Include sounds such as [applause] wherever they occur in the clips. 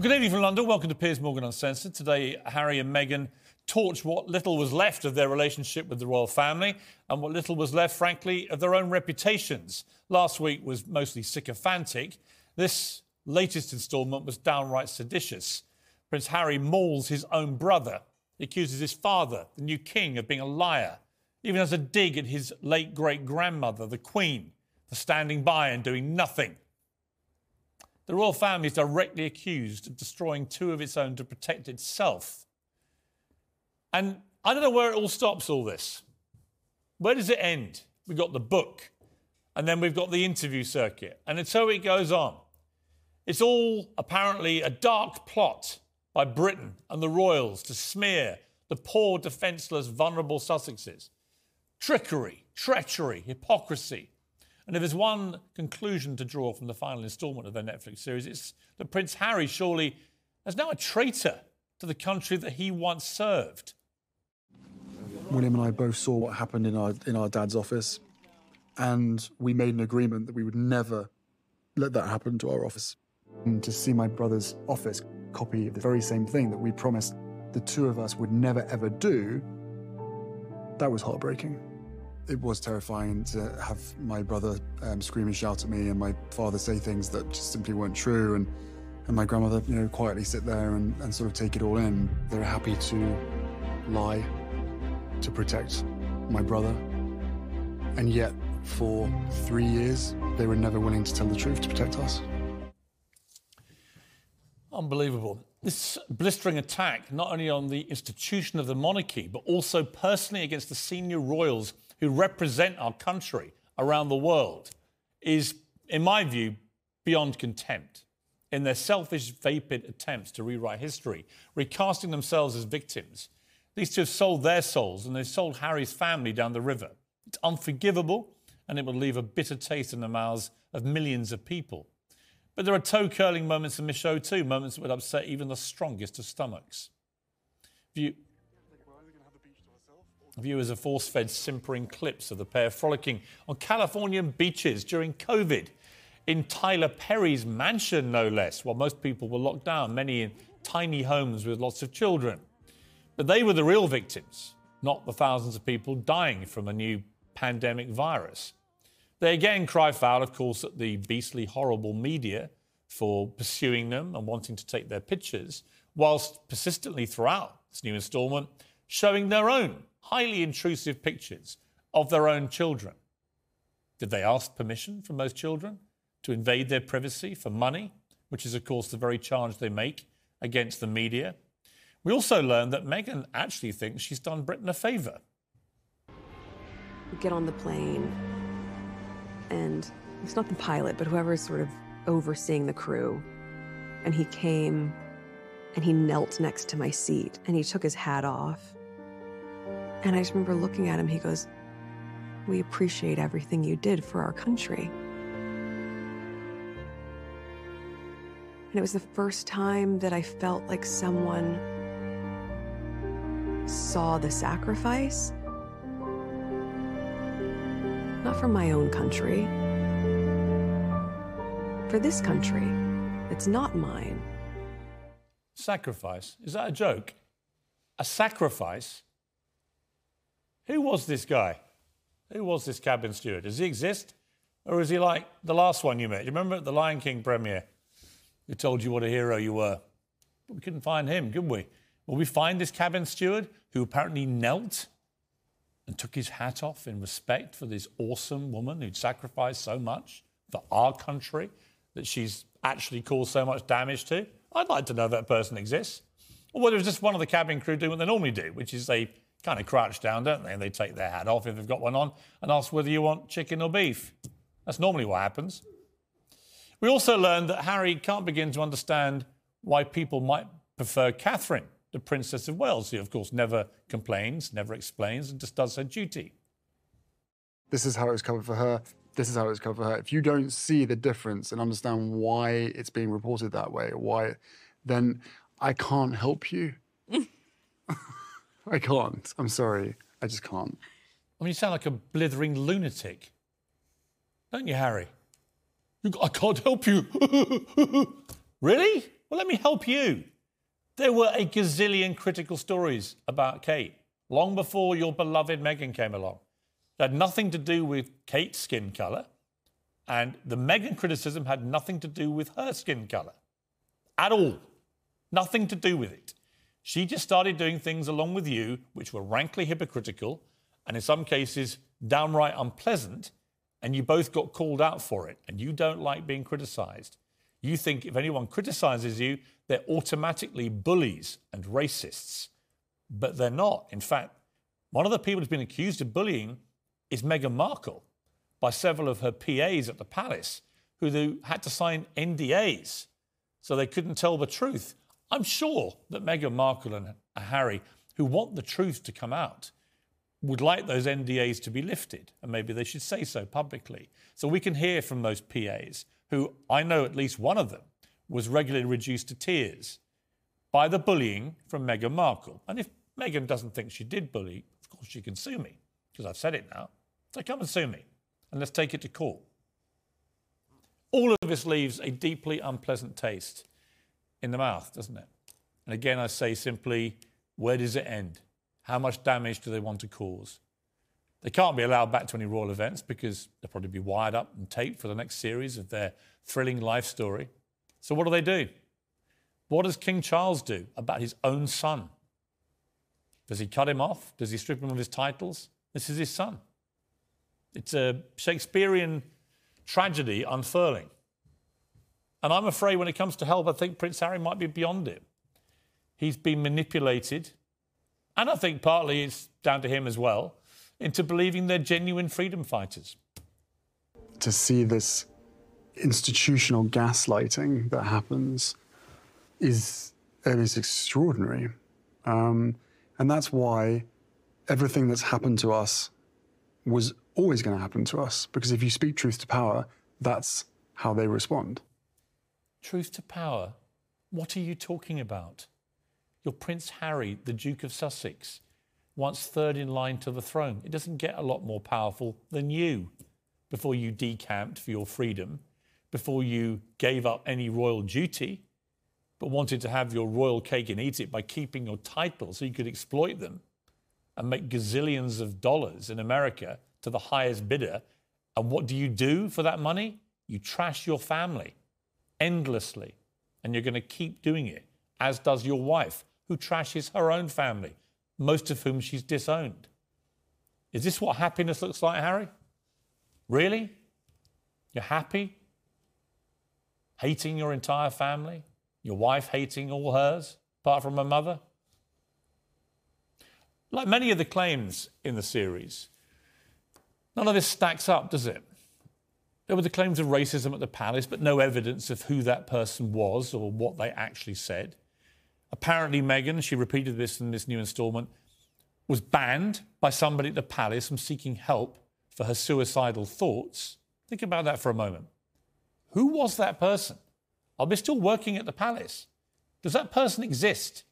Well, good evening from London. Welcome to Piers Morgan Uncensored. Today, Harry and Meghan torch what little was left of their relationship with the royal family and what little was left, frankly, of their own reputations. Last week was mostly sycophantic. This latest instalment was downright seditious. Prince Harry mauls his own brother. He accuses his father, the new king, of being a liar. Even has a dig at his late great grandmother, the Queen, for standing by and doing nothing. The royal family is directly accused of destroying two of its own to protect itself. And I don't know where it all stops, all this. Where does it end? We've got the book, and then we've got the interview circuit, and so it goes on. It's all apparently a dark plot by Britain and the royals to smear the poor, defenceless, vulnerable Sussexes. Trickery, treachery, hypocrisy, and if there's one conclusion to draw from the final instalment of their Netflix series, it's that Prince Harry surely is now a traitor to the country that he once served. William and I both saw what happened in our in our dad's office, and we made an agreement that we would never let that happen to our office. And to see my brother's office copy the very same thing that we promised the two of us would never ever do, that was heartbreaking it was terrifying to have my brother um, scream and shout at me and my father say things that just simply weren't true and, and my grandmother, you know, quietly sit there and, and sort of take it all in. They were happy to lie to protect my brother. And yet, for three years, they were never willing to tell the truth to protect us. Unbelievable. This blistering attack, not only on the institution of the monarchy, but also personally against the senior royals who represent our country around the world is, in my view, beyond contempt. In their selfish, vapid attempts to rewrite history, recasting themselves as victims, these two have sold their souls and they've sold Harry's family down the river. It's unforgivable and it will leave a bitter taste in the mouths of millions of people. But there are toe curling moments in the show too, moments that would upset even the strongest of stomachs. If you, Viewers are force fed simpering clips of the pair frolicking on Californian beaches during COVID. In Tyler Perry's mansion, no less, while most people were locked down, many in tiny homes with lots of children. But they were the real victims, not the thousands of people dying from a new pandemic virus. They again cry foul, of course, at the beastly, horrible media for pursuing them and wanting to take their pictures, whilst persistently throughout this new instalment showing their own highly intrusive pictures of their own children. Did they ask permission from those children to invade their privacy for money, which is, of course, the very charge they make against the media? We also learned that Meghan actually thinks she's done Britain a favour. We get on the plane, and it's not the pilot, but whoever's sort of overseeing the crew. And he came and he knelt next to my seat and he took his hat off and I just remember looking at him, he goes, We appreciate everything you did for our country. And it was the first time that I felt like someone saw the sacrifice. Not for my own country, for this country. It's not mine. Sacrifice? Is that a joke? A sacrifice who was this guy? Who was this cabin steward? Does he exist? Or is he like the last one you met? Do you remember the Lion King premiere? Who told you what a hero you were? But we couldn't find him, could we? Will we find this cabin steward who apparently knelt and took his hat off in respect for this awesome woman who'd sacrificed so much for our country that she's actually caused so much damage to? I'd like to know that person exists. Or whether it's just one of the cabin crew doing what they normally do, which is they kind of crouch down, don't they? And they take their hat off if they've got one on and ask whether you want chicken or beef. That's normally what happens. We also learned that Harry can't begin to understand why people might prefer Catherine, the Princess of Wales, who, of course, never complains, never explains, and just does her duty. This is how it was covered for her. This is how it was covered for her. If you don't see the difference and understand why it's being reported that way, why, then I can't help you. [laughs] I can't. I'm sorry. I just can't. I mean, you sound like a blithering lunatic. Don't you, Harry? I can't help you. [laughs] really? Well, let me help you. There were a gazillion critical stories about Kate long before your beloved Meghan came along. It had nothing to do with Kate's skin colour, and the Meghan criticism had nothing to do with her skin colour at all. Nothing to do with it. She just started doing things along with you which were rankly hypocritical and in some cases downright unpleasant, and you both got called out for it, and you don't like being criticised. You think if anyone criticises you, they're automatically bullies and racists. But they're not. In fact, one of the people who's been accused of bullying is Meghan Markle by several of her PAs at the palace who had to sign NDAs so they couldn't tell the truth. I'm sure that Meghan Markle and Harry, who want the truth to come out, would like those NDAs to be lifted, and maybe they should say so publicly. So we can hear from those PAs, who I know at least one of them was regularly reduced to tears by the bullying from Meghan Markle. And if Meghan doesn't think she did bully, of course she can sue me, because I've said it now. So come and sue me, and let's take it to court. All of this leaves a deeply unpleasant taste in the mouth, doesn't it? And again, I say simply, where does it end? How much damage do they want to cause? They can't be allowed back to any royal events because they'll probably be wired up and taped for the next series of their thrilling life story. So, what do they do? What does King Charles do about his own son? Does he cut him off? Does he strip him of his titles? This is his son. It's a Shakespearean tragedy unfurling. And I'm afraid when it comes to help, I think Prince Harry might be beyond it. He's been manipulated, and I think partly it's down to him as well, into believing they're genuine freedom fighters. To see this institutional gaslighting that happens is, is extraordinary. Um, and that's why everything that's happened to us was always going to happen to us. Because if you speak truth to power, that's how they respond. Truth to power? What are you talking about? You're Prince Harry, the Duke of Sussex, once third in line to the throne. It doesn't get a lot more powerful than you before you decamped for your freedom, before you gave up any royal duty, but wanted to have your royal cake and eat it by keeping your title so you could exploit them and make gazillions of dollars in America to the highest bidder. And what do you do for that money? You trash your family endlessly. And you're going to keep doing it, as does your wife, who trashes her own family, most of whom she's disowned. Is this what happiness looks like, Harry? Really? You're happy? Hating your entire family? Your wife hating all hers, apart from her mother? Like many of the claims in the series, none of this stacks up, does it? There were the claims of racism at the palace, but no evidence of who that person was or what they actually said. Apparently, Meghan, she repeated this in this new instalment, was banned by somebody at the palace from seeking help for her suicidal thoughts. Think about that for a moment. Who was that person? Are they still working at the palace? Does that person exist?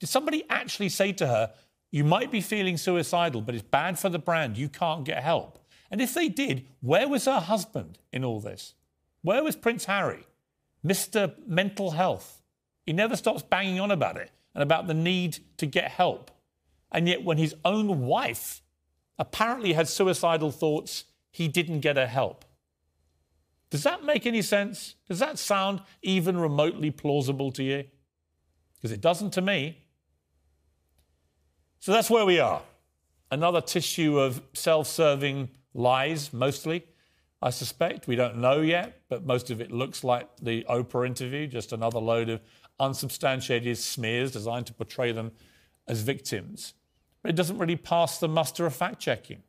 Did somebody actually say to her, You might be feeling suicidal, but it's bad for the brand, you can't get help? And if they did, where was her husband in all this? Where was Prince Harry? Mr. Mental Health. He never stops banging on about it and about the need to get help. And yet, when his own wife apparently had suicidal thoughts, he didn't get her help. Does that make any sense? Does that sound even remotely plausible to you? Because it doesn't to me. So that's where we are. Another tissue of self serving lies mostly. I suspect. We don't know yet, but most of it looks like the Oprah interview, just another load of unsubstantiated smears designed to portray them as victims. But it doesn't really pass the muster of fact checking.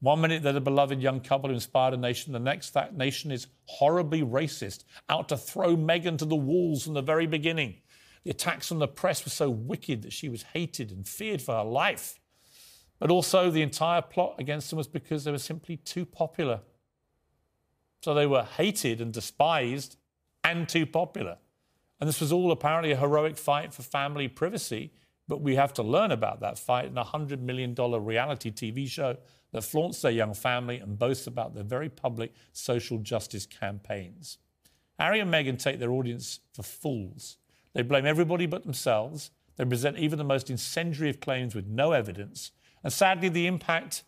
One minute they're the beloved young couple who inspired a nation, the next that nation is horribly racist, out to throw Meghan to the walls from the very beginning. The attacks on the press were so wicked that she was hated and feared for her life. But also, the entire plot against them was because they were simply too popular. So they were hated and despised and too popular. And this was all apparently a heroic fight for family privacy. But we have to learn about that fight in a $100 million reality TV show that flaunts their young family and boasts about their very public social justice campaigns. Harry and Meghan take their audience for fools. They blame everybody but themselves. They present even the most incendiary of claims with no evidence. And sadly, the impact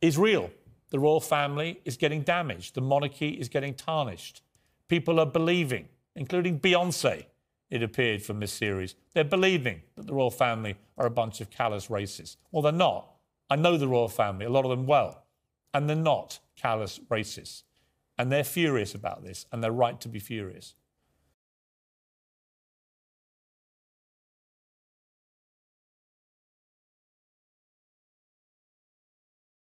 is real. The royal family is getting damaged. The monarchy is getting tarnished. People are believing, including Beyonce, it appeared from this series. They're believing that the royal family are a bunch of callous racists. Well, they're not. I know the royal family, a lot of them well, and they're not callous racists. And they're furious about this, and they're right to be furious.